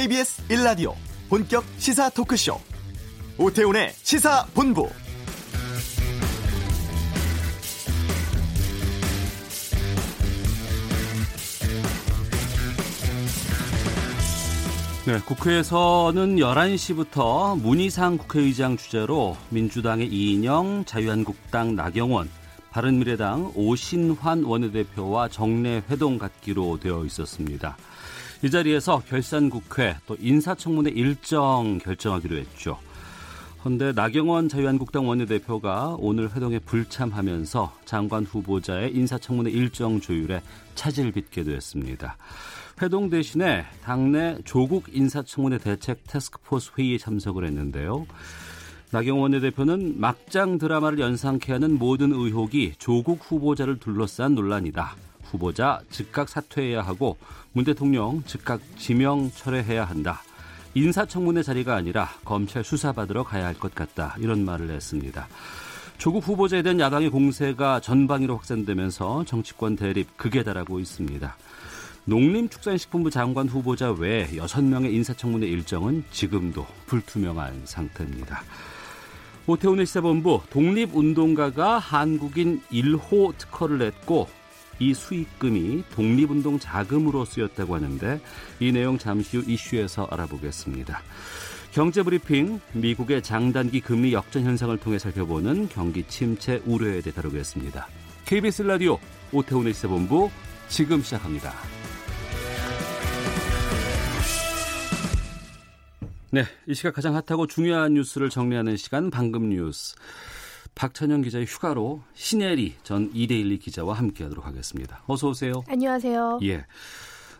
KBS 1라디오 본격 시사 토크쇼 오태훈의 시사본부 네, 국회에서는 11시부터 문희상 국회의장 주재로 민주당의 이인영, 자유한국당 나경원, 바른미래당 오신환 원내대표와 정례 회동 갖기로 되어 있었습니다. 이 자리에서 결산국회 또 인사청문회 일정 결정하기로 했죠. 그런데 나경원 자유한국당 원내대표가 오늘 회동에 불참하면서 장관 후보자의 인사청문회 일정 조율에 차질을 빚게 되었습니다. 회동 대신에 당내 조국 인사청문회 대책 테스크포스 회의에 참석을 했는데요. 나경원 원내대표는 막장 드라마를 연상케 하는 모든 의혹이 조국 후보자를 둘러싼 논란이다. 후보자 즉각 사퇴해야 하고 문 대통령 즉각 지명 철회해야 한다. 인사청문회 자리가 아니라 검찰 수사받으러 가야 할 것 같다. 이런 말을 했습니다. 조국 후보자에 대한 야당의 공세가 전방위로 확산되면서 정치권 대립 극에 달하고 있습니다. 농림축산식품부 장관 후보자 외 6명의 인사청문회 일정은 지금도 불투명한 상태입니다. 오태훈의 시사본부 독립운동가가 한국인 1호 특허를 냈고 이 수익금이 독립운동 자금으로 쓰였다고 하는데 이 내용 잠시 후 이슈에서 알아보겠습니다. 경제브리핑 미국의 장단기 금리 역전 현상을 통해 살펴보는 경기 침체 우려에 대해 다루겠습니다. KBS 라디오 오태훈의 시사본부 지금 시작합니다. 네, 이 시각 가장 핫하고 중요한 뉴스를 정리하는 시간 방금 뉴스. 박찬영 기자의 휴가로 신혜리 전 이데일리 기자와 함께하도록 하겠습니다. 어서 오세요. 안녕하세요. 예.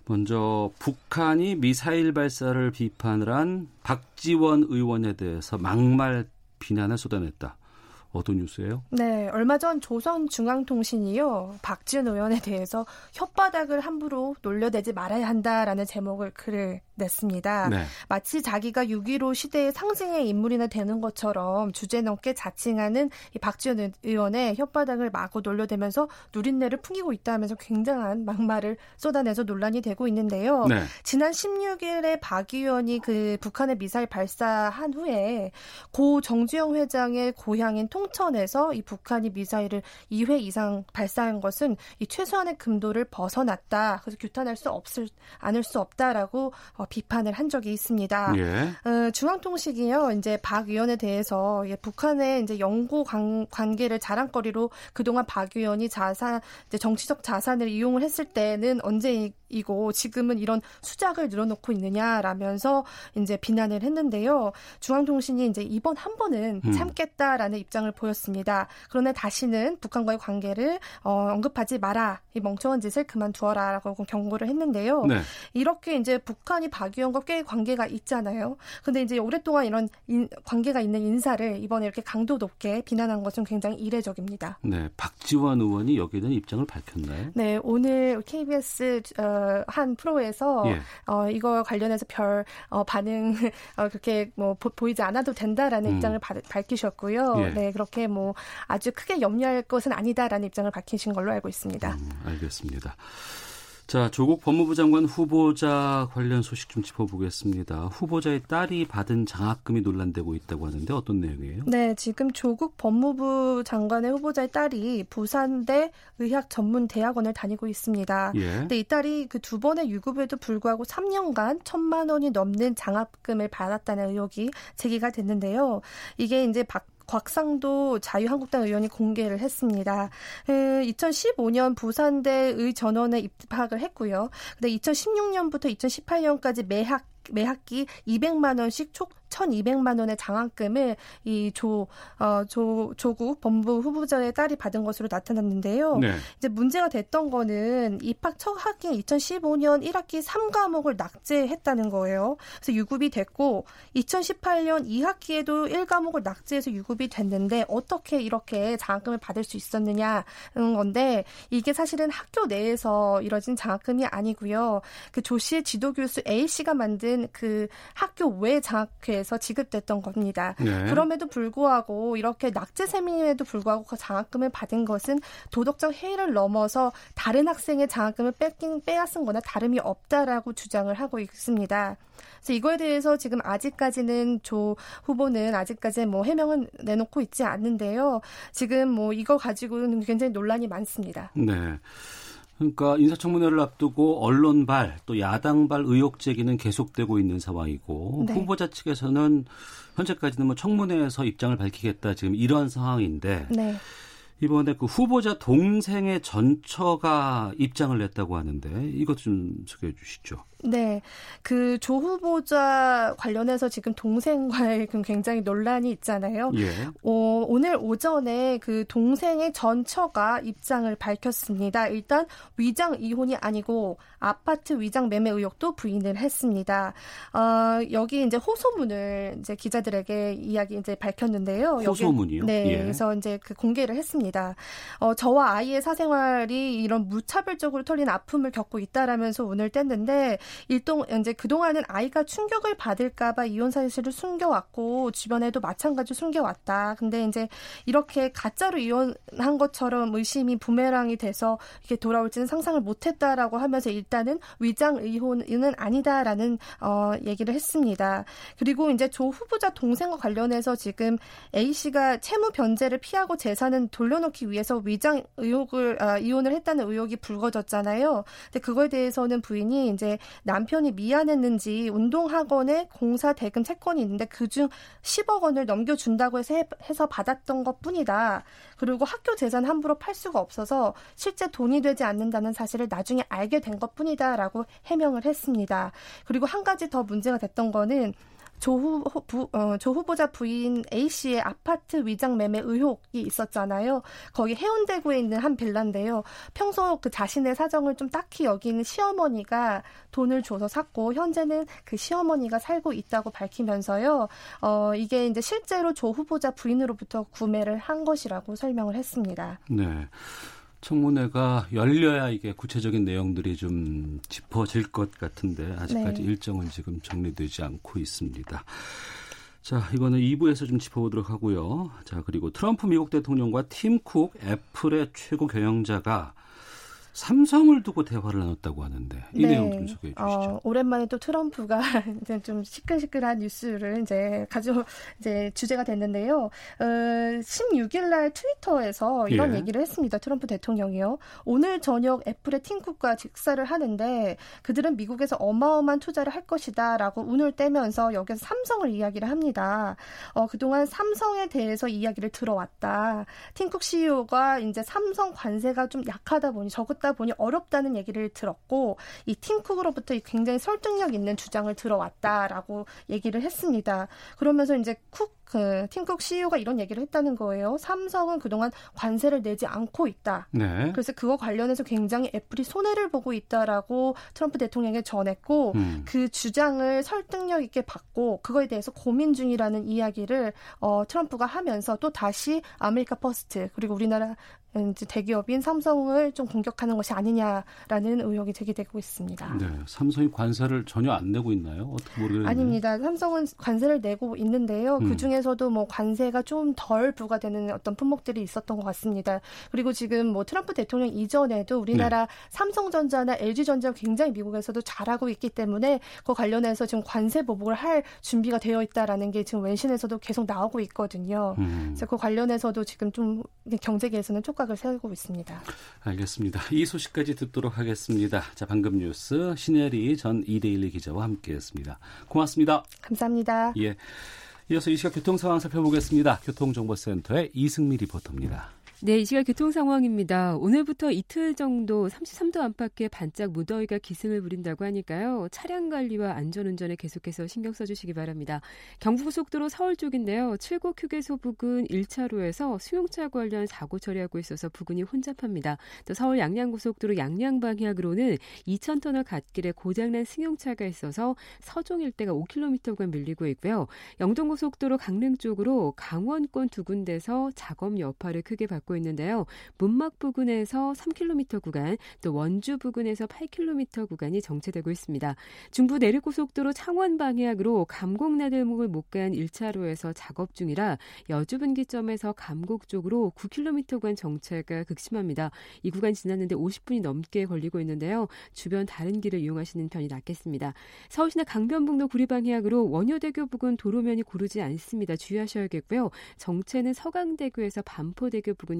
먼저 북한이 미사일 발사를 비판을 한 박지원 의원에 대해서 막말 비난을 쏟아냈다. 어떤 뉴스예요? 네, 얼마 전 조선중앙통신이요. 박지원 의원에 대해서 혓바닥을 함부로 놀려대지 말아야 한다라는 제목을 글을 냈습니다. 네. 마치 자기가 6.15 시대의 상징의 인물이나 되는 것처럼 주제 넘게 자칭하는 이 박지원 의원의 혓바닥을 마구 놀려대면서 누린내를 풍기고 있다 하면서 굉장한 막말을 쏟아내서 논란이 되고 있는데요. 네. 지난 16일에 박 의원이 그 북한의 미사일 발사한 후에 고 정주영 회장의 고향인 통천에서 이 북한이 미사일을 2회 이상 발사한 것은 이 최소한의 금도를 벗어났다. 그래서 규탄할 수 없을 않을 수 없다라고 어, 비판을 한 적이 있습니다. 예. 어, 중앙통신이요, 이제 박 의원에 대해서 예, 북한의 이제 연고 관, 관계를 자랑거리로 그동안 박 의원이 자산, 이제 정치적 자산을 이용을 했을 때는 언제 이고 지금은 이런 수작을 늘어놓고 있느냐라면서 이제 비난을 했는데요. 중앙통신이 이제 이번 한 번은 음. 참겠다라는 입장을 보였습니다. 그러나 다시는 북한과의 관계를 어, 언급하지 마라. 이 멍청한 짓을 그만두어라라고 경고를 했는데요. 네. 이렇게 이제 북한이 박 의원과 꽤 관계가 있잖아요. 근데 이제 오랫동안 이런 인, 관계가 있는 인사를 이번에 이렇게 강도 높게 비난한 것은 굉장히 이례적입니다. 네, 박지원 의원이 여기에 대한 입장을 밝혔나요? 네, 오늘 KBS 어, 한 프로에서 예. 어, 이거 관련해서 별 어, 반응 어, 그렇게 뭐 보, 이지 않아도 된다라는 음. 입장을 바, 밝히셨고요. 예. 네 그렇게 뭐 아주 크게 염려할 것은 아니다라는 입장을 밝히신 걸로 알고 있습니다. 음, 알겠습니다. 자, 조국 법무부 장관 후보자 관련 소식 좀 짚어보겠습니다. 후보자의 딸이 받은 장학금이 논란되고 있다고 하는데 어떤 내용이에요? 네, 지금 조국 법무부 장관의 후보자의 딸이 부산대 의학 전문 대학원을 다니고 있습니다. 예. 근데 이 딸이 그 두 번의 유급에도 불구하고 3년간 천만 원이 넘는 장학금을 받았다는 의혹이 제기가 됐는데요. 이게 이제 박 곽상도 자유한국당 의원이 공개를 했습니다. 2015년 부산대 의 전원에 입학을 했고요. 근데 2016년부터 2018년까지 매학 매학기 200만 원씩 촉 1,200만 원의 장학금을 이 조, 어, 조, 조국 법무부 후보자의 딸이 받은 것으로 나타났는데요. 네. 이제 문제가 됐던 거는 입학 첫 학기인 2015년 1학기 3과목을 낙제했다는 거예요. 그래서 유급이 됐고 2018년 2학기에도 1과목을 낙제해서 유급이 됐는데 어떻게 이렇게 장학금을 받을 수 있었느냐는 건데 이게 사실은 학교 내에서 이뤄진 장학금이 아니고요. 그 조 씨의 지도 교수 A 씨가 만든 그 학교 외 장학회 대해서 지급됐던 겁니다. 네. 그럼에도 불구하고 이렇게 낙제 셈임에도 불구하고 그 장학금을 받은 것은 도덕적 해이를 넘어서 다른 학생의 장학금을 뺏긴 빼앗은 거나 다름이 없다라고 주장을 하고 있습니다. 그래서 이거에 대해서 지금 아직까지는 조 후보는 아직까지 뭐 해명은 내놓고 있지 않는데요. 지금 뭐 이거 가지고는 굉장히 논란이 많습니다. 네. 그러니까 인사청문회를 앞두고 언론발 또 야당발 의혹 제기는 계속되고 있는 상황이고 네. 후보자 측에서는 현재까지는 뭐 청문회에서 입장을 밝히겠다 지금 이러한 상황인데 네. 이번에 그 후보자 동생의 전처가 입장을 냈다고 하는데 이것 좀 소개해 주시죠. 네. 그 조 후보자 관련해서 지금 동생과의 그 굉장히 논란이 있잖아요. 예. 어, 오늘 오전에 그 동생의 전처가 입장을 밝혔습니다. 일단 위장 이혼이 아니고 아파트 위장 매매 의혹도 부인을 했습니다. 어, 여기 이제 호소문을 이제 기자들에게 이야기 이제 밝혔는데요. 호소문이요? 네. 예. 그래서 이제 그 공개를 했습니다. 어, 저와 아이의 사생활이 이런 무차별적으로 털린 아픔을 겪고 있다라면서 오늘 뗐는데 일동 이제 그동안은 아이가 충격을 받을까봐 이혼 사실을 숨겨왔고 주변에도 마찬가지로 숨겨왔다. 근데 이제 이렇게 가짜로 이혼한 것처럼 의심이 부메랑이 돼서 이렇게 돌아올지는 상상을 못했다라고 하면서 일단은 위장 이혼은 아니다라는 어, 얘기를 했습니다. 그리고 이제 조 후보자 동생과 관련해서 지금 A 씨가 채무 변제를 피하고 재산은 돌려 놓기 위해서 위장 의혹을 아, 이혼을 했다는 의혹이 불거졌잖아요. 근데 그거에 대해서는 부인이 이제 남편이 미안했는지 운동학원에 공사 대금 채권이 있는데 그중 10억 원을 넘겨준다고 해서, 해, 서 받았던 것 뿐이다. 그리고 학교 재산 함부로 팔 수가 없어서 실제 돈이 되지 않는다는 사실을 나중에 알게 된 것 뿐이다라고 해명을 했습니다. 그리고 한 가지 더 문제가 됐던 거는 조, 후, 부, 어, 조 후보자 부인 A 씨의 아파트 위장 매매 의혹이 있었잖아요. 거기 해운대구에 있는 한 빌라인데요. 평소 그 자신의 사정을 좀 딱히 여기는 시어머니가 돈을 줘서 샀고 현재는 그 시어머니가 살고 있다고 밝히면서요. 어, 이게 이제 실제로 조 후보자 부인으로부터 구매를 한 것이라고 설명을 했습니다. 네. 청문회가 열려야 이게 구체적인 내용들이 좀 짚어질 것 같은데 아직까지 네. 일정은 지금 정리되지 않고 있습니다. 자, 이거는 2부에서 좀 짚어보도록 하고요. 자, 그리고 트럼프 미국 대통령과 팀쿡 애플의 최고 경영자가 삼성을 두고 대화를 나눴다고 하는데 이 네. 내용 좀 소개해 주시죠. 어, 오랜만에 또 트럼프가 이제 좀 시끌시끌한 뉴스를 이제 가져 이제 주제가 됐는데요. 어, 16일 날 트위터에서 이런 예. 얘기를 했습니다. 트럼프 대통령이요. 오늘 저녁 애플의 팀쿡과 직사를 하는데 그들은 미국에서 어마어마한 투자를 할 것이다라고 운을 떼면서 여기서 삼성을 이야기를 합니다. 어, 그동안 삼성에 대해서 이야기를 들어왔다. 팀쿡 CEO가 이제 삼성 관세가 좀 약하다 보니 적었 그러다 보니 어렵다는 얘기를 들었고 이 팀쿡으로부터 굉장히 설득력 있는 주장을 들어왔다라고 얘기를 했습니다. 그러면서 이제 쿡 그 팀쿡 CEO가 이런 얘기를 했다는 거예요. 삼성은 그동안 관세를 내지 않고 있다. 네. 그래서 그거 관련해서 굉장히 애플이 손해를 보고 있다라고 트럼프 대통령에게 전했고 음. 그 주장을 설득력 있게 받고 그거에 대해서 고민 중이라는 이야기를 어, 트럼프가 하면서 또 다시 America First 그리고 우리나라 대기업인 삼성을 좀 공격하는 것이 아니냐라는 의혹이 제기되고 있습니다. 네, 삼성이 관세를 전혀 안 내고 있나요? 어떻게 모르겠네요. 아닙니다. 삼성은 관세를 내고 있는데요. 음. 그 중에 중에서도 뭐 관세가 좀 덜 부과되는 어떤 품목들이 있었던 것 같습니다. 그리고 지금 뭐 트럼프 대통령 이전에도 우리나라 네. 삼성전자나 LG전자 굉장히 미국에서도 잘하고 있기 때문에 그 관련해서 지금 관세 보복을 할 준비가 되어 있다라는 게 지금 외신에서도 계속 나오고 있거든요. 음. 그래서 그 관련해서도 지금 좀 경제계에서는 촉각을 세우고 있습니다. 알겠습니다. 이 소식까지 듣도록 하겠습니다. 자, 방금 뉴스 신혜리 전 이데일리 기자와 함께했습니다. 고맙습니다. 감사합니다. 예. 이어서 이 시각 교통 상황 살펴보겠습니다. 교통정보센터의 이승미 리포터입니다. 네, 이 시각 교통 상황입니다. 오늘부터 이틀 정도 33도 안팎의 반짝 무더위가 기승을 부린다고 하니까요. 차량 관리와 안전운전에 계속해서 신경 써주시기 바랍니다. 경부고속도로 서울 쪽인데요. 칠곡 휴게소 부근 1차로에서 수용차 관련 사고 처리하고 있어서 부근이 혼잡합니다. 또 서울 양양고속도로 양양 방향으로는 2천터널 갓길에 고장난 승용차가 있어서 서종 일대가 5km간 밀리고 있고요. 영동고속도로 강릉 쪽으로 강원권 두 군데서 작업 여파를 크게 받고 받고 있는데요. 문막 부근에서 3km 구간, 또 원주 부근에서 8km 구간이 정체되고 있습니다. 중부 내륙고속도로 창원 방향으로 감곡나들목을 못 간 1차로에서 작업 중이라 여주 분기점에서 감곡 쪽으로 9km 구간 정체가 극심합니다. 이 구간 지났는데 50분이 넘게 걸리고 있는데요. 주변 다른 길을 이용하시는 편이 낫겠습니다. 서울시내 강변북로 구리방향으로 원효대교 부근 도로면이 고르지 않습니다. 주의하셔야겠고요. 정체는 서강대교에서 반포대교 부근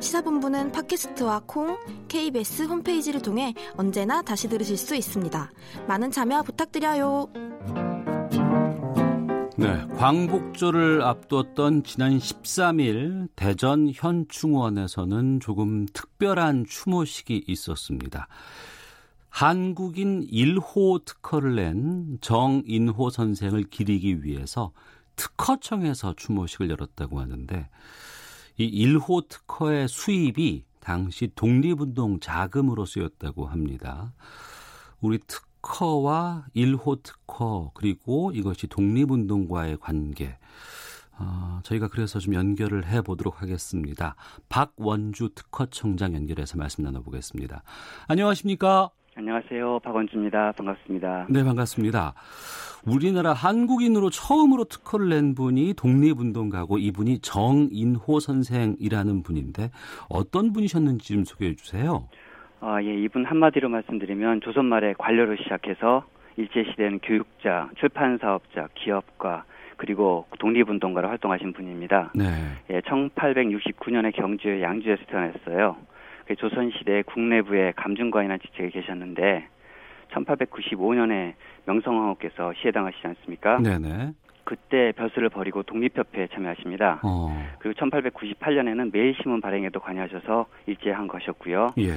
시사본부는 팟캐스트와 콩, KBS 홈페이지를 통해 언제나 다시 들으실 수 있습니다. 많은 참여 부탁드려요. 네, 광복절을 앞두었던 지난 13일 대전 현충원에서는 조금 특별한 추모식이 있었습니다. 한국인 1호 특허를 낸 정인호 선생을 기리기 위해서 특허청에서 추모식을 열었다고 하는데 이 1호 특허의 수입이 당시 독립운동 자금으로 쓰였다고 합니다. 우리 특허와 1호 특허 그리고 이것이 독립운동과의 관계 어, 저희가 그래서 좀 연결을 해 보도록 하겠습니다. 박원주 특허청장 연결해서 말씀 나눠보겠습니다. 안녕하십니까? 안녕하세요. 박원주입니다. 반갑습니다. 네, 반갑습니다. 우리나라 한국인으로 처음으로 특허를 낸 분이 독립운동가고 이분이 정인호 선생이라는 분인데 어떤 분이셨는지 좀 소개해 주세요. 아, 예, 이분 한마디로 말씀드리면 조선 말에 관료로 시작해서 일제시대는 교육자, 출판사업자, 기업가, 그리고 독립운동가로 활동하신 분입니다. 네. 예, 1869년에 경주의 양주에서 태어났어요. 그 조선시대 국내부의 감중관이라는 직책에 계셨는데 1895년에 명성황후께서 시해당하시지 않습니까? 네네. 그때 벼슬을 버리고 독립협회에 참여하십니다. 어. 그리고 1898년에는 매일신문 발행에도 관여하셔서 일제한 것이었고요. 예.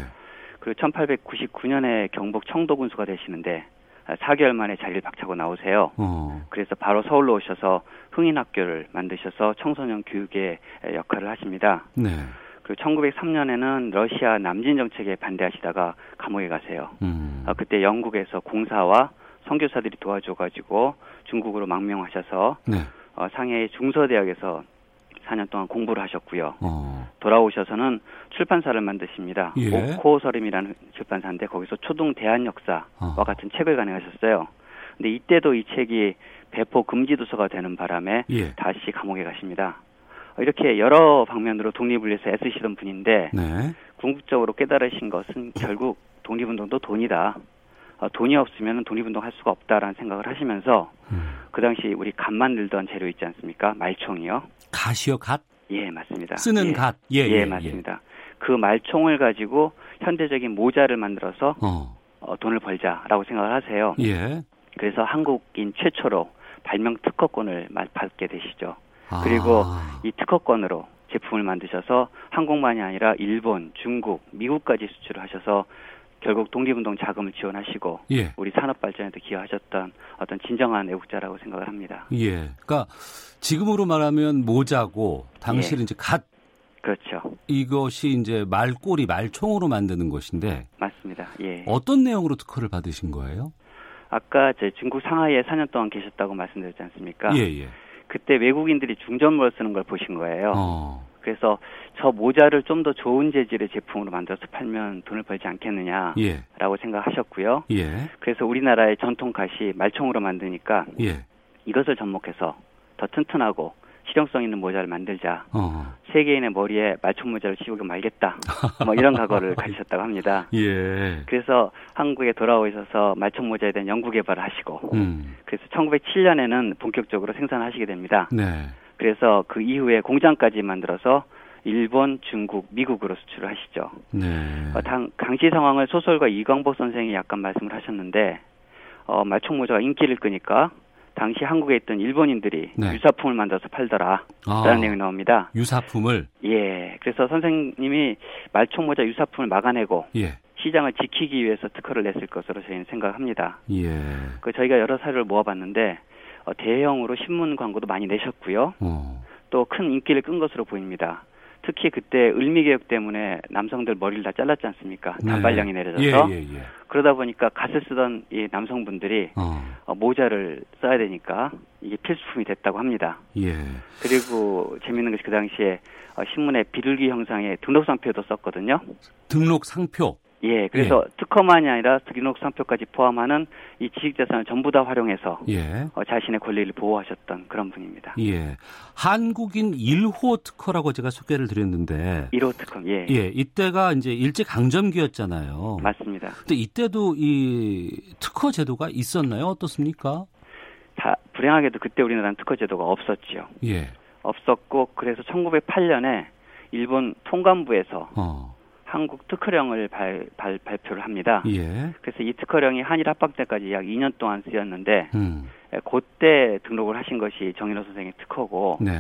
그리고 1899년에 경북 청도군수가 되시는데 4개월 만에 자리를 박차고 나오세요. 어. 그래서 바로 서울로 오셔서 흥인학교를 만드셔서 청소년 교육의 역할을 하십니다. 네. 그리고 1903년에는 러시아 남진 정책에 반대하시다가 감옥에 가세요. 음. 어, 그때 영국에서 공사와 선교사들이 도와줘가지고 중국으로 망명하셔서 네. 어, 상해 중서대학에서 4년 동안 공부를 하셨고요. 어. 돌아오셔서는 출판사를 만드십니다. 예. 오코서림이라는 출판사인데 거기서 초등 대한 역사와 어. 같은 책을 간행하셨어요. 근데 이때도 이 책이 배포 금지 도서가 되는 바람에 예. 다시 감옥에 가십니다. 이렇게 여러 방면으로 독립을 위해서 애쓰시던 분인데 네. 궁극적으로 깨달으신 것은 결국 독립운동도 돈이다. 어, 돈이 없으면 독립운동 할 수가 없다라는 생각을 하시면서 음. 그 당시 우리 갓 만들던 재료 있지 않습니까? 말총이요. 갓이요, 갓? 예, 맞습니다. 쓰는 예. 갓. 예, 예, 예 맞습니다. 예. 그 말총을 가지고 현대적인 모자를 만들어서 어. 어, 돈을 벌자라고 생각을 하세요. 예. 그래서 한국인 최초로 발명 특허권을 받게 되시죠. 그리고 아. 이 특허권으로 제품을 만드셔서 한국만이 아니라 일본, 중국, 미국까지 수출을 하셔서 결국 독립운동 자금을 지원하시고 예. 우리 산업 발전에도 기여하셨던 어떤 진정한 애국자라고 생각을 합니다. 예. 그러니까 지금으로 말하면 모자고 당시는 예. 이제 갓 그렇죠. 이것이 이제 말꼬리 말총으로 만드는 것인데 맞습니다. 예. 어떤 내용으로 특허를 받으신 거예요? 아까 제 중국 상하이에 4년 동안 계셨다고 말씀드렸지 않습니까? 예, 예. 그때 외국인들이 중전모를 쓰는 걸 보신 거예요. 어. 그래서 저 모자를 좀 더 좋은 재질의 제품으로 만들어서 팔면 돈을 벌지 않겠느냐라고 예. 생각하셨고요. 예. 그래서 우리나라의 전통 갓이 말총으로 만드니까 예. 이것을 접목해서 더 튼튼하고 실용성 있는 모자를 만들자. 어. 세계인의 머리에 말총 모자를 씌우고 말겠다. 뭐 이런 각오를 가지셨다고 합니다. 예. 그래서 한국에 돌아오셔서 말총 모자에 대한 연구 개발을 하시고, 음. 그래서 1907년에는 본격적으로 생산하시게 됩니다. 네. 그래서 그 이후에 공장까지 만들어서 일본, 중국, 미국으로 수출을 하시죠. 네. 어, 당, 당시 상황을 소설가 이광복 선생이 약간 말씀을 하셨는데, 어, 말총 모자가 인기를 끄니까 당시 한국에 있던 일본인들이 네. 유사품을 만들어서 팔더라. 아, 라는 내용이 나옵니다. 유사품을? 예. 그래서 선생님이 말총모자 유사품을 막아내고 예. 시장을 지키기 위해서 특허를 냈을 것으로 저희는 생각합니다. 예. 그 저희가 여러 사례를 모아봤는데 어, 대형으로 신문 광고도 많이 내셨고요. 어. 또큰 인기를 끈 것으로 보입니다. 특히 그때 을미개혁 때문에 남성들 머리를 다 잘랐지 않습니까? 네. 단발령이 내려져서 예, 예, 예. 그러다 보니까 갓을 쓰던 이 남성분들이 어. 어, 모자를 써야 되니까 이게 필수품이 됐다고 합니다. 예. 그리고 재밌는 것이 그 당시에 어, 신문에 비둘기 형상의 등록 상표도 썼거든요. 등록 상표. 예, 그래서 예. 특허만이 아니라 등록 상표까지 포함하는 이 지식자산을 전부 다 활용해서 예. 어, 자신의 권리를 보호하셨던 그런 분입니다. 예, 한국인 1호 특허라고 제가 소개를 드렸는데 1호 특허, 예, 예, 이때가 이제 일제 강점기였잖아요. 맞습니다. 근데 이때도 이 특허 제도가 있었나요? 어떻습니까? 다 불행하게도 그때 우리나라는 특허 제도가 없었지요. 예, 없었고 그래서 1908년에 일본 통감부에서 어. 한국 특허령을 발, 발, 발표를 합니다. 예. 그래서 이 특허령이 한일 합방 때까지 약 2년 동안 쓰였는데 음. 그때 등록을 하신 것이 정인호 선생의 특허고 네.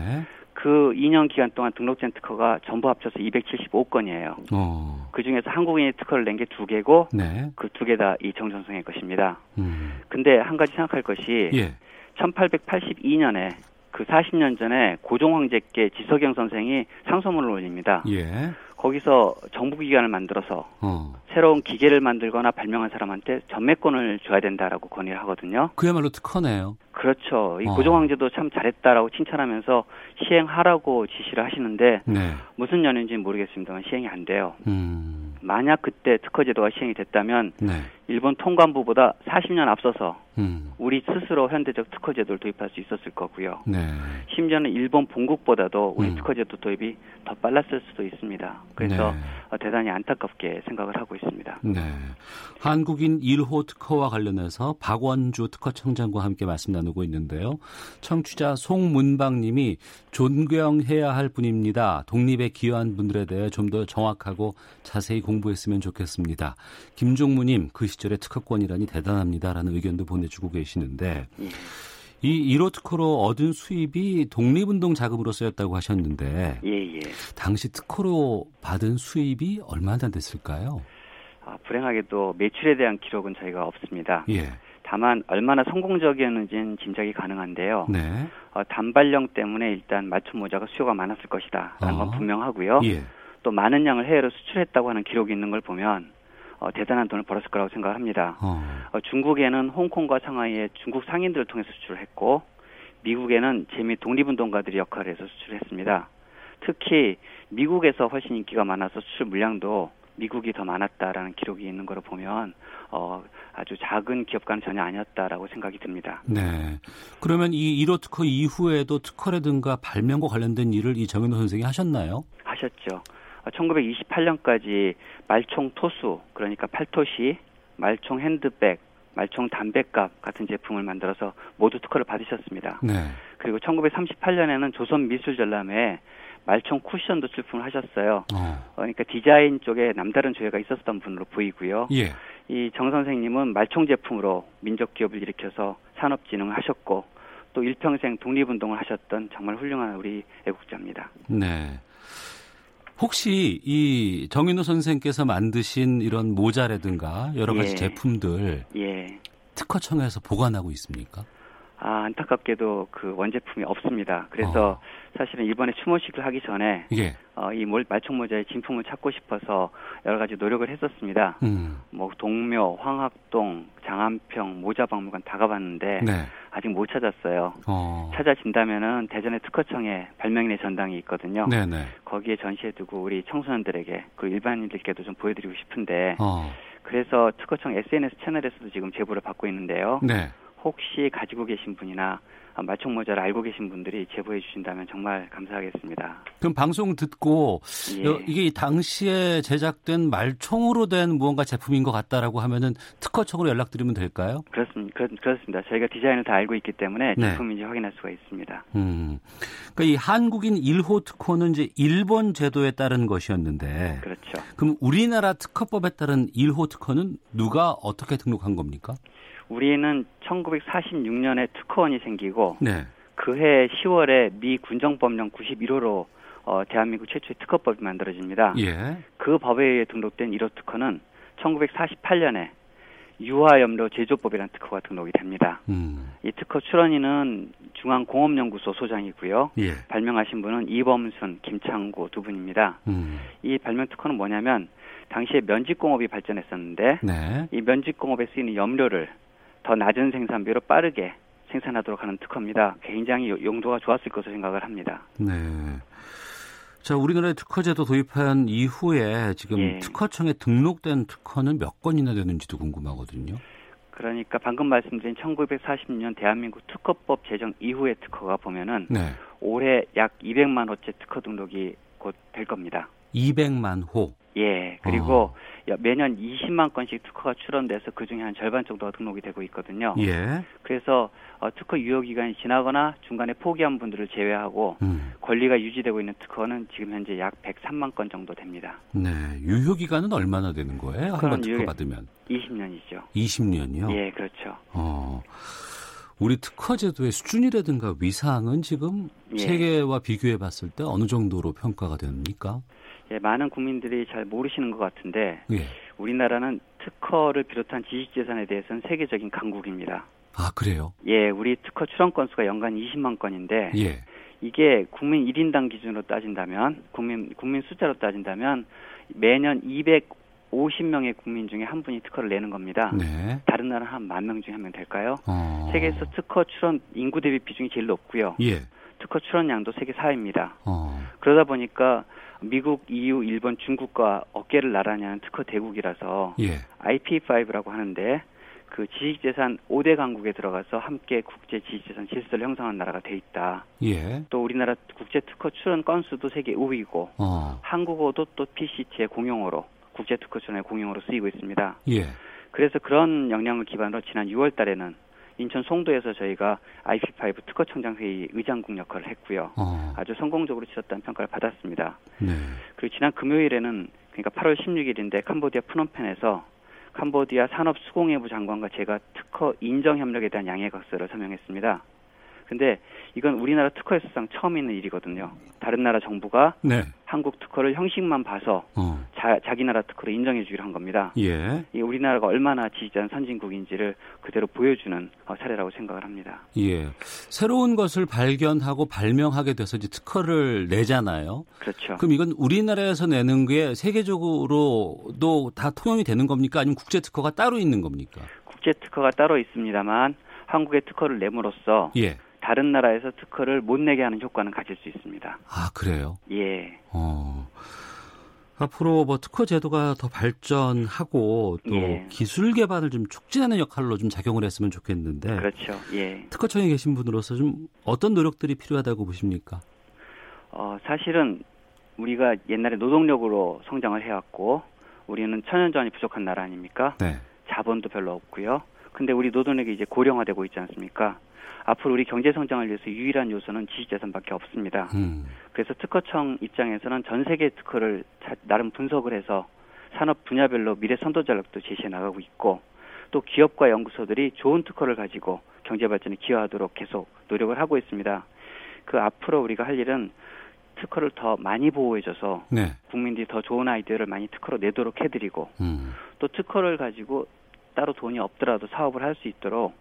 그 2년 기간 동안 등록된 특허가 전부 합쳐서 275건이에요. 어. 그 중에서 한국인이 특허를 낸 게 두 개고 네. 그두 개 다 이 정선생의 것입니다. 음. 근데 한 가지 생각할 것이 예. 1882년에 그 40년 전에 고종 황제께 지석영 선생이 상소문을 올립니다. 예. 거기서 정부기관을 만들어서 어. 새로운 기계를 만들거나 발명한 사람한테 전매권을 줘야 된다라고 건의를 하거든요. 그야말로 특허네요. 그렇죠. 이 어. 고종 황제도 참 잘했다라고 칭찬하면서 시행하라고 지시를 하시는데 네. 무슨 연인지는 모르겠습니다만 시행이 안 돼요. 음. 만약 그때 특허 제도가 시행이 됐다면 네. 일본 통관부보다 40년 앞서서 음. 우리 스스로 현대적 특허 제도를 도입할 수 있었을 거고요. 네. 심지어는 일본 본국보다도 우리 음. 특허 제도 도입이 더 빨랐을 수도 있습니다. 그래서 네. 어, 대단히 안타깝게 생각을 하고 있습니다. 네. 한국인 1호 특허와 관련해서 박원주 특허청장과 함께 말씀 나누고 있는데요. 청취자 송문방 님이 존경해야 할 분입니다. 독립에 기여한 분들에 대해 좀 더 정확하고 자세히 공부했으면 좋겠습니다. 김종무 님 그 시절의 특허권이라니 대단합니다라는 의견도 보내주고 계시는데. 예. 이 1호 특허로 얻은 수입이 독립운동 자금으로 쓰였다고 하셨는데 예, 예. 당시 특허로 받은 수입이 얼마나 됐을까요? 아, 불행하게도 매출에 대한 기록은 저희가 없습니다. 예. 다만 얼마나 성공적이었는지는 짐작이 가능한데요. 네. 어, 단발령 때문에 일단 맞춤 모자가 수요가 많았을 것이다라는 어. 건 분명하고요. 예. 또 많은 양을 해외로 수출했다고 하는 기록이 있는 걸 보면 어, 대단한 돈을 벌었을 거라고 생각합니다. 어. 어, 중국에는 홍콩과 상하이에 중국 상인들을 통해 수출을 했고 미국에는 재미 독립운동가들이 역할을 해서 수출을 했습니다. 특히 미국에서 훨씬 인기가 많아서 수출 물량도 미국이 더 많았다라는 기록이 있는 거로 보면 어, 아주 작은 기업가는 전혀 아니었다라고 생각이 듭니다. 네. 그러면 이 1호 특허 이후에도 특허라든가 발명과 관련된 일을 이 정현호 선생이 하셨나요? 하셨죠. 1928년까지 말총 토수 그러니까 팔토시, 말총 핸드백, 말총 담배값 같은 제품을 만들어서 모두 특허를 받으셨습니다. 네. 그리고 1938년에는 조선 미술 전람회 말총 쿠션도 출품을 하셨어요. 어. 그러니까 디자인 쪽에 남다른 조예가 있었던 분으로 보이고요. 예. 이정 선생님은 말총 제품으로 민족 기업을 일으켜서 산업 진흥을 하셨고 또 일평생 독립운동을 하셨던 정말 훌륭한 우리 애국자입니다. 네. 혹시 이 정인호 선생께서 만드신 이런 모자라든가 여러 가지 예. 제품들 예. 특허청에서 보관하고 있습니까? 아, 안타깝게도 그 원제품이 없습니다. 그래서 어. 사실은 이번에 추모식을 하기 전에 예. 어, 이 말총 모자의 진품을 찾고 싶어서 여러 가지 노력을 했었습니다. 음. 뭐 동묘, 황학동, 장안평, 모자박물관 다 가봤는데 네. 아직 못 찾았어요. 어. 찾아진다면은 대전의 특허청에 발명인의 전당이 있거든요. 네네. 거기에 전시해두고 우리 청소년들에게 그 일반인들께도 좀 보여드리고 싶은데 어. 그래서 특허청 SNS 채널에서도 지금 제보를 받고 있는데요. 네. 혹시 가지고 계신 분이나 말총 모자를 알고 계신 분들이 제보해 주신다면 정말 감사하겠습니다. 그럼 방송 듣고 예. 이게 당시에 제작된 말총으로 된 무언가 제품인 것 같다라고 하면은 특허청으로 연락드리면 될까요? 그렇습니다. 그렇, 습니다 저희가 디자인을 다 알고 있기 때문에 네. 제품인지 네. 확인할 수가 있습니다. 음. 그러니까 이 한국인 1호 특허는 이제 일본 제도에 따른 것이었는데 그렇죠. 그럼 우리나라 특허법에 따른 1호 특허는 누가 어떻게 등록한 겁니까? 우리는 1946년에 특허원이 생기고 네. 그해 10월에 미 군정법령 91호로 어, 대한민국 최초의 특허법이 만들어집니다. 예. 그 법에 의해 등록된 1호 특허는 1948년에 유화염료 제조법이라는 특허가 등록이 됩니다. 음. 이 특허 출원인은 중앙공업연구소 소장이고요. 예. 발명하신 분은 이범순, 김창구 두 분입니다. 음. 이 발명 특허는 뭐냐면 당시에 면직공업이 발전했었는데 네. 이 면직공업에 쓰이는 염료를 더 낮은 생산비로 빠르게 생산하도록 하는 특허입니다. 굉장히 용도가 좋았을 것으로 생각을 합니다. 네. 자, 우리나라의 특허제도 도입한 이후에 지금 예. 특허청에 등록된 특허는 몇 건이나 되는지도 궁금하거든요. 그러니까 방금 말씀드린 1940년 대한민국 특허법 제정 이후의 특허가 보면은 네. 올해 약 200만 호째 특허 등록이 곧 될 겁니다. 200만 호. 예. 그리고 어. 매년 20만 건씩 특허가 출원돼서 그 중에 한 절반 정도가 등록이 되고 있거든요. 예. 그래서 어, 특허 유효 기간이 지나거나 중간에 포기한 분들을 제외하고 음. 권리가 유지되고 있는 특허는 지금 현재 약 103만 건 정도 됩니다. 네. 유효 기간은 얼마나 되는 거예요? 한번 특허 받으면? 20년이죠. 20년이요? 예, 그렇죠. 어. 우리 특허 제도의 수준이라든가 위상은 지금 예. 세계와 비교해 봤을 때 어느 정도로 평가가 됩니까? 예, 많은 국민들이 잘 모르시는 것 같은데 예. 우리나라는 특허를 비롯한 지식재산에 대해서는 세계적인 강국입니다. 아 그래요? 예, 우리 특허 출원 건수가 연간 20만 건인데 예. 이게 국민 1인당 기준으로 따진다면 국민 국민 숫자로 따진다면 매년 250명의 국민 중에 한 분이 특허를 내는 겁니다. 네. 다른 나라 한 만 명 중에 한 명 될까요? 어. 세계에서 특허 출원 인구 대비 비중이 제일 높고요. 예. 특허 출원량도 세계 4위입니다. 어. 그러다 보니까 미국, EU, 일본, 중국과 어깨를 나란히 하는 특허 대국이라서 예. IP5라고 하는데 그 지식재산 5대 강국에 들어가서 함께 국제 지식재산 질서를 형성한 나라가 돼 있다. 예. 또 우리나라 국제 특허 출원 건수도 세계 5위고 어. 한국어도 또 PCT의 공용어로 국제 특허 출원의 공용어로 쓰이고 있습니다. 예. 그래서 그런 역량을 기반으로 지난 6월 달에는 인천 송도에서 저희가 IP5 특허청장회의 의장국 역할을 했고요. 어. 아주 성공적으로 치렀다는 평가를 받았습니다. 네. 그리고 지난 금요일에는 그러니까 8월 16일인데 캄보디아 프놈펜에서 캄보디아 산업수공예부 장관과 제가 특허 인정 협력에 대한 양해각서를 서명했습니다. 근데 이건 우리나라 특허 에서상 처음 있는 일이거든요. 다른 나라 정부가 네. 한국 특허를 형식만 봐서 어. 자, 자기 나라 특허를 인정해 주기로 한 겁니다. 예. 이 우리나라가 얼마나 지지한 선진국인지를 그대로 보여주는 어, 사례라고 생각을 합니다. 예. 새로운 것을 발견하고 발명하게 돼서 이제 특허를 내잖아요. 그렇죠. 그럼 이건 우리나라에서 내는 게 세계적으로도 다 통용이 되는 겁니까? 아니면 국제 특허가 따로 있는 겁니까? 국제 특허가 따로 있습니다만 한국의 특허를 내므로써 예. 다른 나라에서 특허를 못 내게 하는 효과는 가질 수 있습니다. 아 그래요? 예. 어. 앞으로 뭐 특허 제도가 더 발전하고 또 예. 기술 개발을 좀 촉진하는 역할로 좀 작용을 했으면 좋겠는데. 그렇죠. 예. 특허청에 계신 분으로서 좀 어떤 노력들이 필요하다고 보십니까? 어, 사실은 우리가 옛날에 노동력으로 성장을 해왔고 우리는 천연자원이 부족한 나라 아닙니까? 네. 자본도 별로 없고요. 근데 우리 노동력이 이제 고령화되고 있지 않습니까? 앞으로 우리 경제 성장을 위해서 유일한 요소는 지식재산밖에 없습니다. 음. 그래서 특허청 입장에서는 전 세계 특허를 나름 분석을 해서 산업 분야별로 미래 선도 전략도 제시해 나가고 있고 또 기업과 연구소들이 좋은 특허를 가지고 경제 발전에 기여하도록 계속 노력을 하고 있습니다. 그 앞으로 우리가 할 일은 특허를 더 많이 보호해줘서 네. 국민들이 더 좋은 아이디어를 많이 특허로 내도록 해드리고 음. 또 특허를 가지고 따로 돈이 없더라도 사업을 할 수 있도록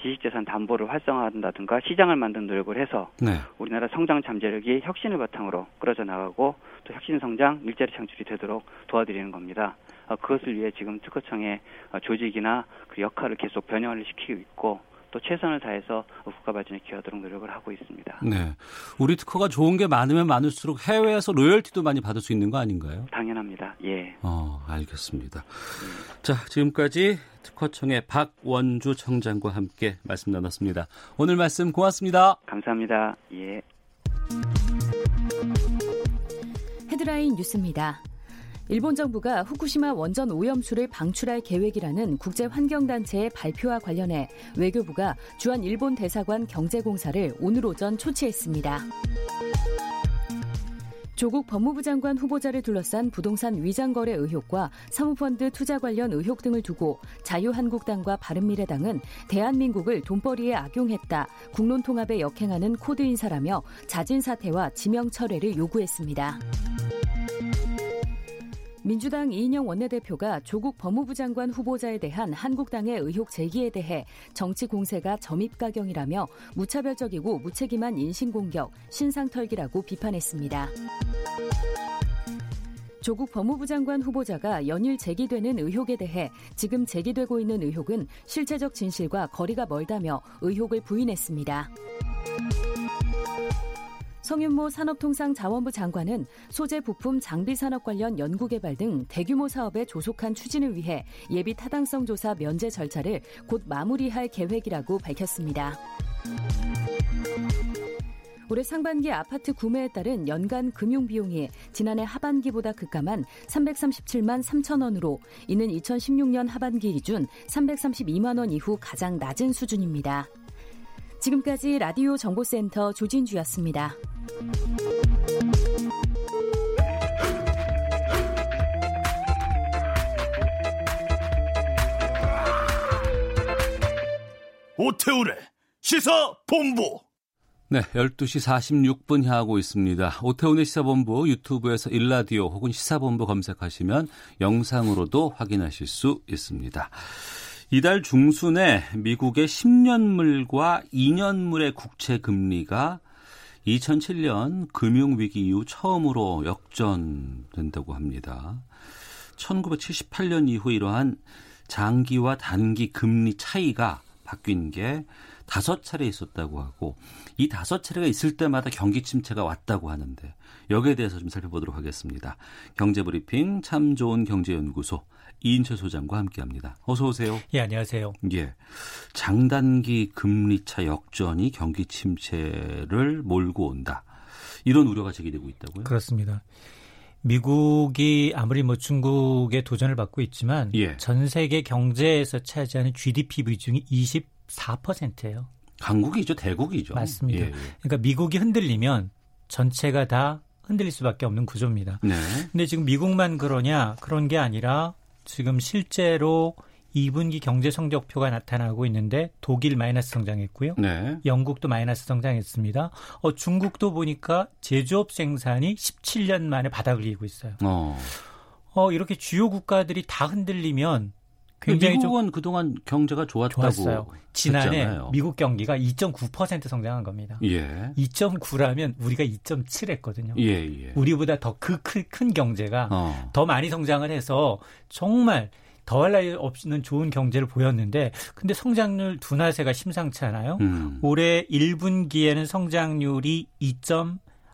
지식재산 담보를 활성화한다든가 시장을 만든 노력을 해서 네. 우리나라 성장 잠재력이 혁신을 바탕으로 끌어져 나가고 또 혁신 성장 일자리 창출이 되도록 도와드리는 겁니다. 어, 그것을 위해 지금 특허청의 어, 조직이나 그 역할을 계속 변형을 시키고 있고 또 최선을 다해서 국가 발전에 기여하도록 노력을 하고 있습니다. 네. 우리 특허가 좋은 게 많으면 많을수록 해외에서 로열티도 많이 받을 수 있는 거 아닌가요? 당연합니다. 예. 어, 알겠습니다. 네. 자, 지금까지 특허청의 박원주 청장과 함께 말씀 나눴습니다. 오늘 말씀 고맙습니다. 감사합니다. 예. 헤드라인 뉴스입니다. 일본 정부가 후쿠시마 원전 오염수를 방출할 계획이라는 국제환경단체의 발표와 관련해 외교부가 주한 일본 대사관 경제공사를 오늘 오전 초치했습니다. 조국 법무부 장관 후보자를 둘러싼 부동산 위장거래 의혹과 사모펀드 투자 관련 의혹 등을 두고 자유한국당과 바른미래당은 대한민국을 돈벌이에 악용했다, 국론 통합에 역행하는 코드 인사라며 자진 사퇴와 지명 철회를 요구했습니다. 민주당 이인영 원내대표가 조국 법무부 장관 후보자에 대한 한국당의 의혹 제기에 대해 정치 공세가 점입가경이라며 무차별적이고 무책임한 인신공격, 신상털기라고 비판했습니다. 조국 법무부 장관 후보자가 연일 제기되는 의혹에 대해 지금 제기되고 있는 의혹은 실체적 진실과 거리가 멀다며 의혹을 부인했습니다. 성윤모 산업통상자원부 장관은 소재 부품 장비 산업 관련 연구개발 등 대규모 사업의 조속한 추진을 위해 예비 타당성 조사 면제 절차를 곧 마무리할 계획이라고 밝혔습니다. 올해 상반기 아파트 구매에 따른 연간 금융 비용이 지난해 하반기보다 급감한 337만 3천 원으로 이는 2016년 하반기 기준 332만 원 이후 가장 낮은 수준입니다. 지금까지 라디오 정보센터 조진주였습니다. 오태우래 시사 본부. 네, 12시 46분 향하고 있습니다. 오태훈의 시사본부 유튜브에서 일라디오 혹은 시사본부 검색하시면 영상으로도 확인하실 수 있습니다. 이달 중순에 미국의 10년물과 2년물의 국채 금리가 2007년 금융위기 이후 처음으로 역전된다고 합니다. 1978년 이후 이러한 장기와 단기 금리 차이가 바뀐 게 다섯 차례 있었다고 하고 이 다섯 차례가 있을 때마다 경기 침체가 왔다고 하는데 여기에 대해서 좀 살펴보도록 하겠습니다. 경제브리핑 참 좋은 경제연구소 이인철 소장과 함께합니다. 어서 오세요. 예, 안녕하세요. 예, 장단기 금리차 역전이 경기 침체를 몰고 온다. 이런 우려가 제기되고 있다고요? 그렇습니다. 미국이 아무리 뭐 중국의 도전을 받고 있지만 예. 전 세계 경제에서 차지하는 GDP 비중이 24%예요. 강국이죠, 대국이죠. 맞습니다. 예, 예. 그러니까 미국이 흔들리면 전체가 다 흔들릴 수밖에 없는 구조입니다. 네. 근데 지금 미국만 그러냐? 그런 게 아니라 지금 실제로 2분기 경제 성적표가 나타나고 있는데 독일 마이너스 성장했고요. 네. 영국도 마이너스 성장했습니다. 어, 중국도 보니까 제조업 생산이 17년 만에 바닥을 이고 있어요. 어. 어, 이렇게 주요 국가들이 다 흔들리면 굉장히 미국은 좀 그동안 경제가 좋았다고 좋았어요. 지난해 했잖아요. 미국 경기가 2.9% 성장한 겁니다. 예. 2.9라면 우리가 2.7 했거든요. 예, 예. 우리보다 더 큰 큰 경제가 어. 더 많이 성장을 해서 정말 더할 나위 없이는 좋은 경제를 보였는데 근데 성장률 둔화세가 심상치 않아요. 음. 올해 1분기에는 성장률이 2.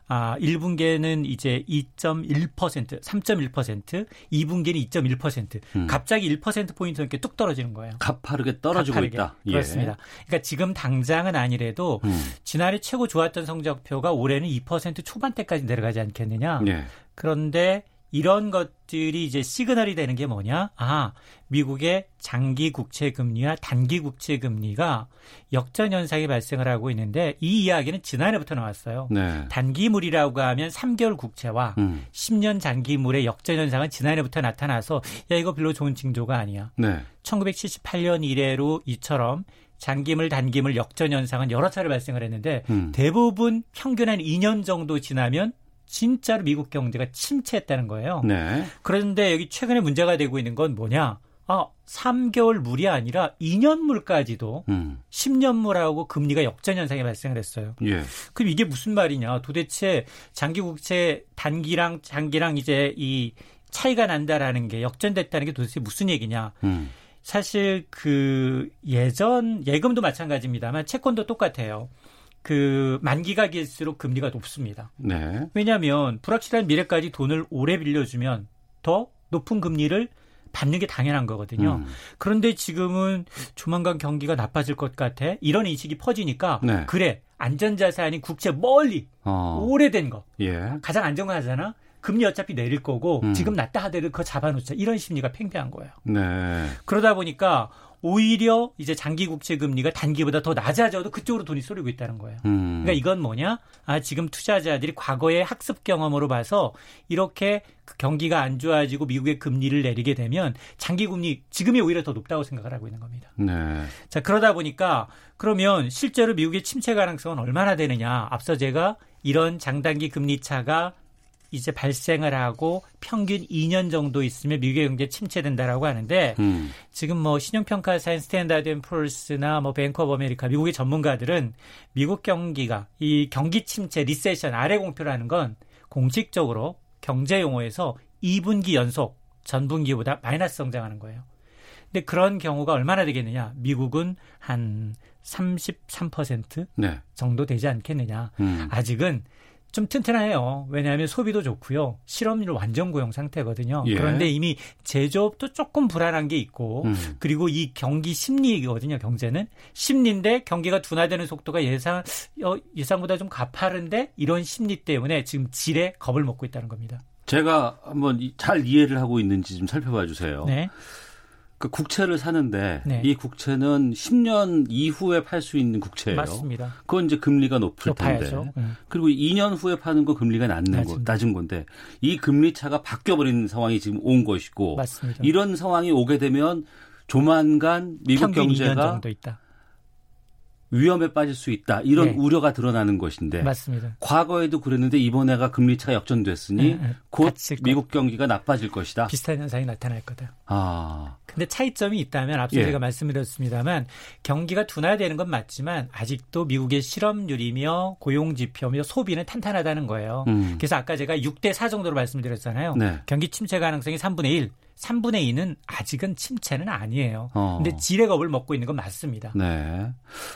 아, 1분기에는 이제 2.1%, 3.1%, 2분기는 2.1%. 음. 갑자기 1%포인트 넘게 뚝 떨어지는 거예요. 가파르게 떨어지고 가파르게. 있다. 예. 그렇습니다. 그러니까 지금 당장은 아니래도 음. 지난해 최고 좋았던 성적표가 올해는 2% 초반대까지 내려가지 않겠느냐. 예. 그런데 이런 것들이 이제 시그널이 되는 게 뭐냐? 아, 미국의 장기 국채 금리와 단기 국채 금리가 역전 현상이 발생을 하고 있는데 이 이야기는 지난해부터 나왔어요. 네. 단기물이라고 하면 3개월 국채와 음. 10년 장기물의 역전 현상은 지난해부터 나타나서 야 이거 별로 좋은 징조가 아니야. 네. 1978년 이래로 이처럼 장기물 단기물 역전 현상은 여러 차례 발생을 했는데 음. 대부분 평균 한 2년 정도 지나면 진짜로 미국 경제가 침체했다는 거예요. 네. 그런데 여기 최근에 문제가 되고 있는 건 뭐냐? 아, 3개월 물이 아니라 2년 물까지도 음. 10년 물하고 금리가 역전 현상이 발생을 했어요. 예. 그럼 이게 무슨 말이냐? 도대체 장기 국채 단기랑 장기랑 이제 이 차이가 난다라는 게 역전됐다는 게 도대체 무슨 얘기냐? 음. 사실 그 예전 예금도 마찬가지입니다만 채권도 똑같아요. 그 만기가 길수록 금리가 높습니다. 네. 왜냐하면 불확실한 미래까지 돈을 오래 빌려주면 더 높은 금리를 받는 게 당연한 거거든요. 음. 그런데 지금은 조만간 경기가 나빠질 것 같아. 이런 인식이 퍼지니까 네. 그래 안전자산이 국채 멀리 어. 오래된 거 예. 가장 안정하잖아. 금리 어차피 내릴 거고 음. 지금 낮다 하더라도 그거 잡아놓자 이런 심리가 팽배한 거예요. 네. 그러다 보니까 오히려 이제 장기 국채 금리가 단기보다 더 낮아져도 그쪽으로 돈이 쏠리고 있다는 거예요. 음. 그러니까 이건 뭐냐? 아, 지금 투자자들이 과거의 학습 경험으로 봐서 이렇게 그 경기가 안 좋아지고 미국의 금리를 내리게 되면 장기 금리 지금이 오히려 더 높다고 생각을 하고 있는 겁니다. 네. 자, 그러다 보니까 그러면 실제로 미국의 침체 가능성은 얼마나 되느냐? 앞서 제가 이런 장단기 금리 차가 이제 발생을 하고 평균 2년 정도 있으면 미국의 경제 침체된다라고 하는데 음. 지금 뭐 신용평가사인 Standard and Poor's나 뭐 Bank of America 미국의 전문가들은 미국 경기가 이 경기 침체 recession R의 공포라는 건 공식적으로 경제 용어에서 2분기 연속 전분기보다 마이너스 성장하는 거예요. 근데 그런 경우가 얼마나 되겠느냐? 미국은 한 33% 네. 정도 되지 않겠느냐. 음. 아직은 좀 튼튼해요. 왜냐하면 소비도 좋고요. 실업률 완전 고용 상태거든요. 예. 그런데 이미 제조업도 조금 불안한 게 있고 음. 그리고 이 경기 심리이거든요. 경제는 심리인데 경기가 둔화되는 속도가 예상 어, 예상보다 좀 가파른데 이런 심리 때문에 지금 질에 겁을 먹고 있다는 겁니다. 제가 한번 잘 이해를 하고 있는지 좀 살펴봐 주세요. 네. 그 국채를 사는데 네. 이 국채는 10년 이후에 팔 수 있는 국채예요. 맞습니다. 그건 이제 금리가 높을 텐데. 음. 그리고 2년 후에 파는 거 금리가 낮는 거, 낮은 건데 이 금리 차가 바뀌어 버리는 상황이 지금 온 것이고 맞습니다. 이런 상황이 오게 되면 조만간 미국 경제가 위험에 빠질 수 있다 이런 네. 우려가 드러나는 것인데 맞습니다. 과거에도 그랬는데 이번에가 금리 차가 역전됐으니 네, 네. 곧 미국 경기가 나빠질 것이다. 비슷한 현상이 나타날 거다. 아. 근데 차이점이 있다면 앞서 예. 제가 말씀드렸습니다만 경기가 둔화되는 건 맞지만 아직도 미국의 실업률이며 고용 지표며 소비는 탄탄하다는 거예요. 음. 그래서 아까 제가 6대 4 정도로 말씀드렸잖아요. 네. 경기 침체 가능성이 3분의 1. 3분의 2는 아직은 침체는 아니에요. 어. 근데 지뢰 겁을 먹고 있는 건 맞습니다. 네.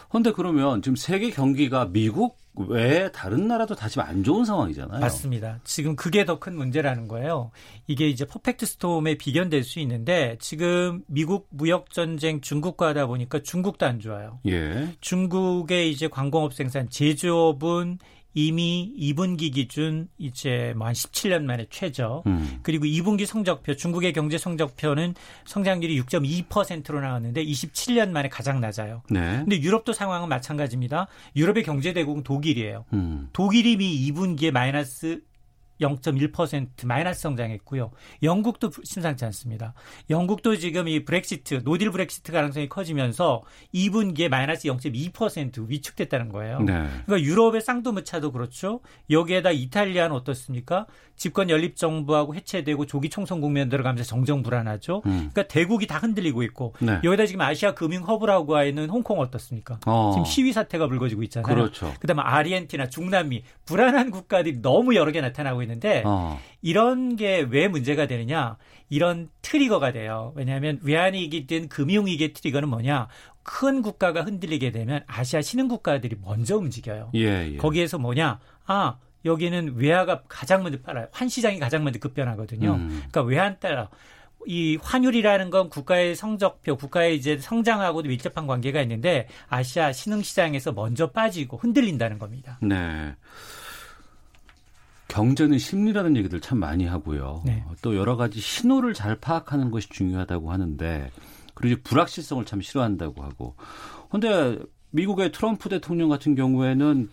그런데 그러면 지금 세계 경기가 미국 외에 다른 나라도 다 지금 안 좋은 상황이잖아요. 맞습니다. 지금 그게 더 큰 문제라는 거예요. 이게 이제 퍼펙트 스톰에 비견될 수 있는데 지금 미국 무역 전쟁 중국과 하다 보니까 중국도 안 좋아요. 예. 중국의 이제 관공업 생산 제조업은 이미 2분기 기준 이제 뭐 한 17년 만에 최저. 음. 그리고 2분기 성적표 중국의 경제 성적표는 성장률이 6.2%로 나왔는데 27년 만에 가장 낮아요. 네. 근데 유럽도 상황은 마찬가지입니다. 유럽의 경제 대국은 독일이에요. 음. 독일이 이미 2분기에 마이너스 0.1% 마이너스 성장했고요. 영국도 심상치 않습니다. 영국도 지금 이 브렉시트, 노딜 브렉시트 가능성이 커지면서 2분기에 마이너스 0.2% 위축됐다는 거예요. 네. 그러니까 유럽의 쌍두마차도 그렇죠. 여기에다 이탈리아는 어떻습니까? 집권 연립 정부하고 해체되고 조기 총선 국면 들어가면서 정정 불안하죠. 음. 그러니까 대국이 다 흔들리고 있고 네. 여기다 지금 아시아 금융 허브라고 하는 홍콩 어떻습니까? 어. 지금 시위 사태가 불거지고 있잖아요. 그렇죠. 그다음에 아르헨티나, 중남미 불안한 국가들이 너무 여러 개 나타나고 있는 데 어. 이런 게 왜 문제가 되느냐? 이런 트리거가 돼요. 왜냐하면 외환위기든 금융위기의 트리거는 뭐냐? 큰 국가가 흔들리게 되면 아시아 신흥 국가들이 먼저 움직여요. 예, 예. 거기에서 뭐냐? 아 여기는 외화가 가장 먼저 팔아요. 환 시장이 가장 먼저 급변하거든요. 음. 그러니까 외환 따라 이 환율이라는 건 국가의 성적표, 국가의 이제 성장하고도 밀접한 관계가 있는데 아시아 신흥 시장에서 먼저 빠지고 흔들린다는 겁니다. 네. 경제는 심리라는 얘기들 참 많이 하고요. 네. 또 여러 가지 신호를 잘 파악하는 것이 중요하다고 하는데 그리고 불확실성을 참 싫어한다고 하고. 근데 미국의 트럼프 대통령 같은 경우에는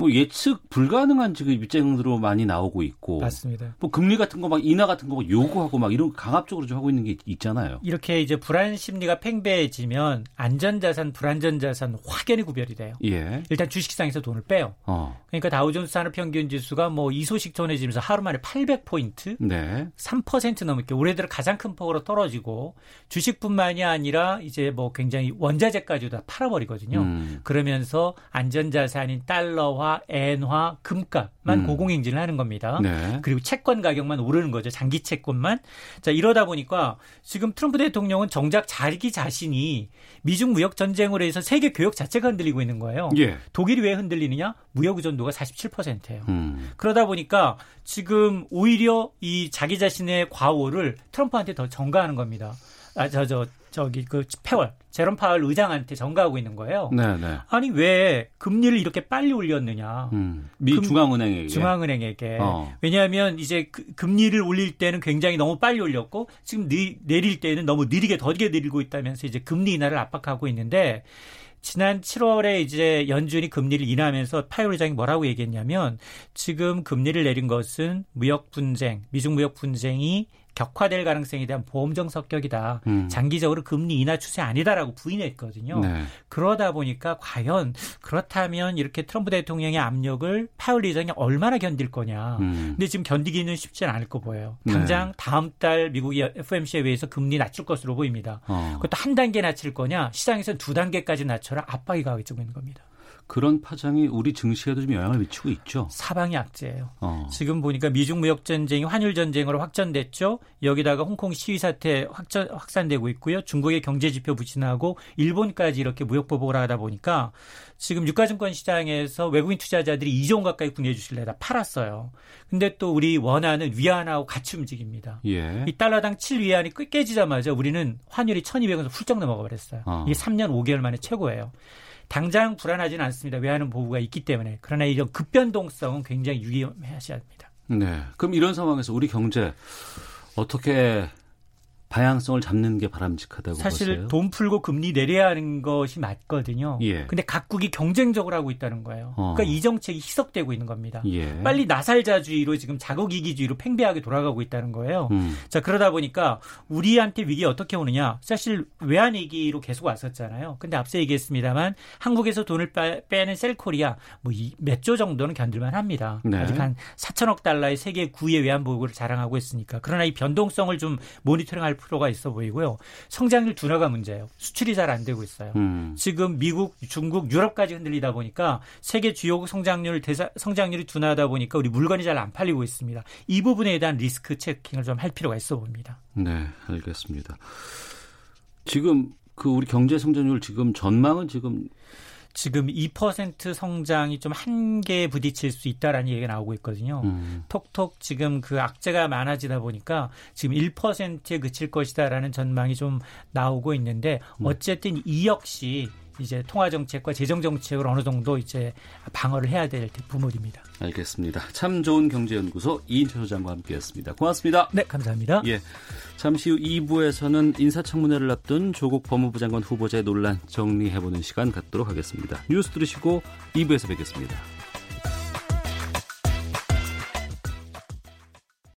뭐 예측 불가능한 지금 입장으로 많이 나오고 있고 맞습니다. 뭐 금리 같은 거 막 인하 같은 거 요구하고 막 이런 강압적으로 좀 하고 있는 게 있잖아요. 이렇게 이제 불안 심리가 팽배해지면 안전자산, 불안전자산 확연히 구별이 돼요. 예. 일단 주식시장에서 돈을 빼요. 어. 그러니까 다우존스 산업평균 지수가 뭐 이 소식 전해지면서 하루 만에 800포인트, 네. 3% 넘게 올해 들어 가장 큰 폭으로 떨어지고 주식뿐만이 아니라 이제 뭐 굉장히 원자재까지도 다 팔아버리거든요. 음. 그러면서 안전자산인 달러화 엔화, 금값만 음. 고공행진을 하는 겁니다. 네. 그리고 채권 가격만 오르는 거죠. 장기 채권만. 자, 이러다 보니까 지금 트럼프 대통령은 정작 자기 자신이 미중 무역 전쟁으로 해서 세계 교역 자체가 흔들리고 있는 거예요. 예. 독일이 왜 흔들리느냐? 무역 의존도가 47%예요. 음. 그러다 보니까 지금 오히려 이 자기 자신의 과오를 트럼프한테 더 전가하는 겁니다. 아, 저, 저, 저기 그 페월 제롬 파월 의장한테 전가하고 있는 거예요. 네, 네. 아니 왜 금리를 이렇게 빨리 올렸느냐? 음, 미 금, 중앙은행에게. 중앙은행에게. 어. 왜냐하면 이제 그, 금리를 올릴 때는 굉장히 너무 빨리 올렸고 지금 니, 내릴 때는 너무 느리게 더디게 내리고 있다면서 이제 금리 인하를 압박하고 있는데 지난 7월에 이제 연준이 금리를 인하하면서 파월 의장이 뭐라고 얘기했냐면 지금 금리를 내린 것은 무역 분쟁, 미중 무역 분쟁이 격화될 가능성에 대한 보험적 성격이다. 음. 장기적으로 금리 인하 추세 아니다라고 부인했거든요. 네. 그러다 보니까 과연 그렇다면 이렇게 트럼프 대통령의 압력을 파월 리정이 얼마나 견딜 거냐. 음. 근데 지금 견디기는 쉽지는 않을 거 보여요. 당장 네. 다음 달 미국이 FMC에 의해서 금리 낮출 것으로 보입니다. 어. 그것도 한 단계 낮출 거냐, 시장에서 두 단계까지 낮춰라 압박이 가겠지고 있는 겁니다. 그런 파장이 우리 증시에도 좀 영향을 미치고 있죠. 사방이 악재예요. 어. 지금 보니까 미중 무역 전쟁이 환율 전쟁으로 확전됐죠. 여기다가 홍콩 시위 사태 확전 확산되고 있고요. 중국의 경제 지표 부진하고 일본까지 이렇게 무역 보복을 하다 보니까 지금 유가증권 시장에서 외국인 투자자들이 2조 원 가까이 구매해 주실래다 팔았어요. 근데 또 우리 원화는 위안하고 같이 움직입니다. 예. 이 달러당 7위안이 깨지자마자 우리는 환율이 1,200원 훌쩍 넘어가 버렸어요. 어. 이게 3년 5개월 만에 최고예요. 당장 불안하지는 않습니다. 외환은 보호가 있기 때문에. 그러나 이런 급변동성은 굉장히 유의하셔야 합니다. 네. 그럼 이런 상황에서 우리 경제 어떻게 방향성을 잡는 게 바람직하다고 사실 보세요? 돈 풀고 금리 내려야 하는 것이 맞거든요. 예. 근데 각국이 경쟁적으로 하고 있다는 거예요. 어. 그러니까 이 정책이 희석되고 있는 겁니다. 예. 빨리 나살자주의로 지금 자국이기주의로 팽배하게 돌아가고 있다는 거예요. 음. 자 그러다 보니까 우리한테 위기 어떻게 오느냐? 사실 외환 위기로 계속 왔었잖아요. 근데 앞서 얘기했습니다만 한국에서 돈을 빼는 셀코리아 뭐 몇 조 정도는 견딜만 합니다. 네. 아직 한 4천억 달러의 세계 9의 외환 보고를 자랑하고 있으니까 그러나 이 변동성을 좀 모니터링할 필요가 있어 보이고요. 성장률 둔화가 문제예요. 수출이 잘 안 되고 있어요. 음. 지금 미국, 중국, 유럽까지 흔들리다 보니까 세계 주요 성장률 대사, 성장률이 둔화하다 보니까 우리 물건이 잘 안 팔리고 있습니다. 이 부분에 대한 리스크 체킹을 좀 할 필요가 있어 봅니다. 네, 알겠습니다. 지금 그 우리 경제 성장률 지금 전망은 지금 지금 2% 성장이 좀 한계에 부딪힐 수 있다라는 얘기가 나오고 있거든요. 음. 톡톡 지금 그 악재가 많아지다 보니까 지금 1%에 그칠 것이다라는 전망이 좀 나오고 있는데 음. 어쨌든 이 역시 이제 통화 정책과 재정 정책을 어느 정도 이제 방어를 해야 될 부분입니다. 알겠습니다. 참 좋은 경제연구소 이인철 소장과 함께했습니다. 고맙습니다. 네, 감사합니다. 예. 잠시 후 2부에서는 인사청문회를 앞둔 조국 법무부 장관 후보자의 논란 정리해보는 시간 갖도록 하겠습니다. 뉴스 들으시고 2부에서 뵙겠습니다.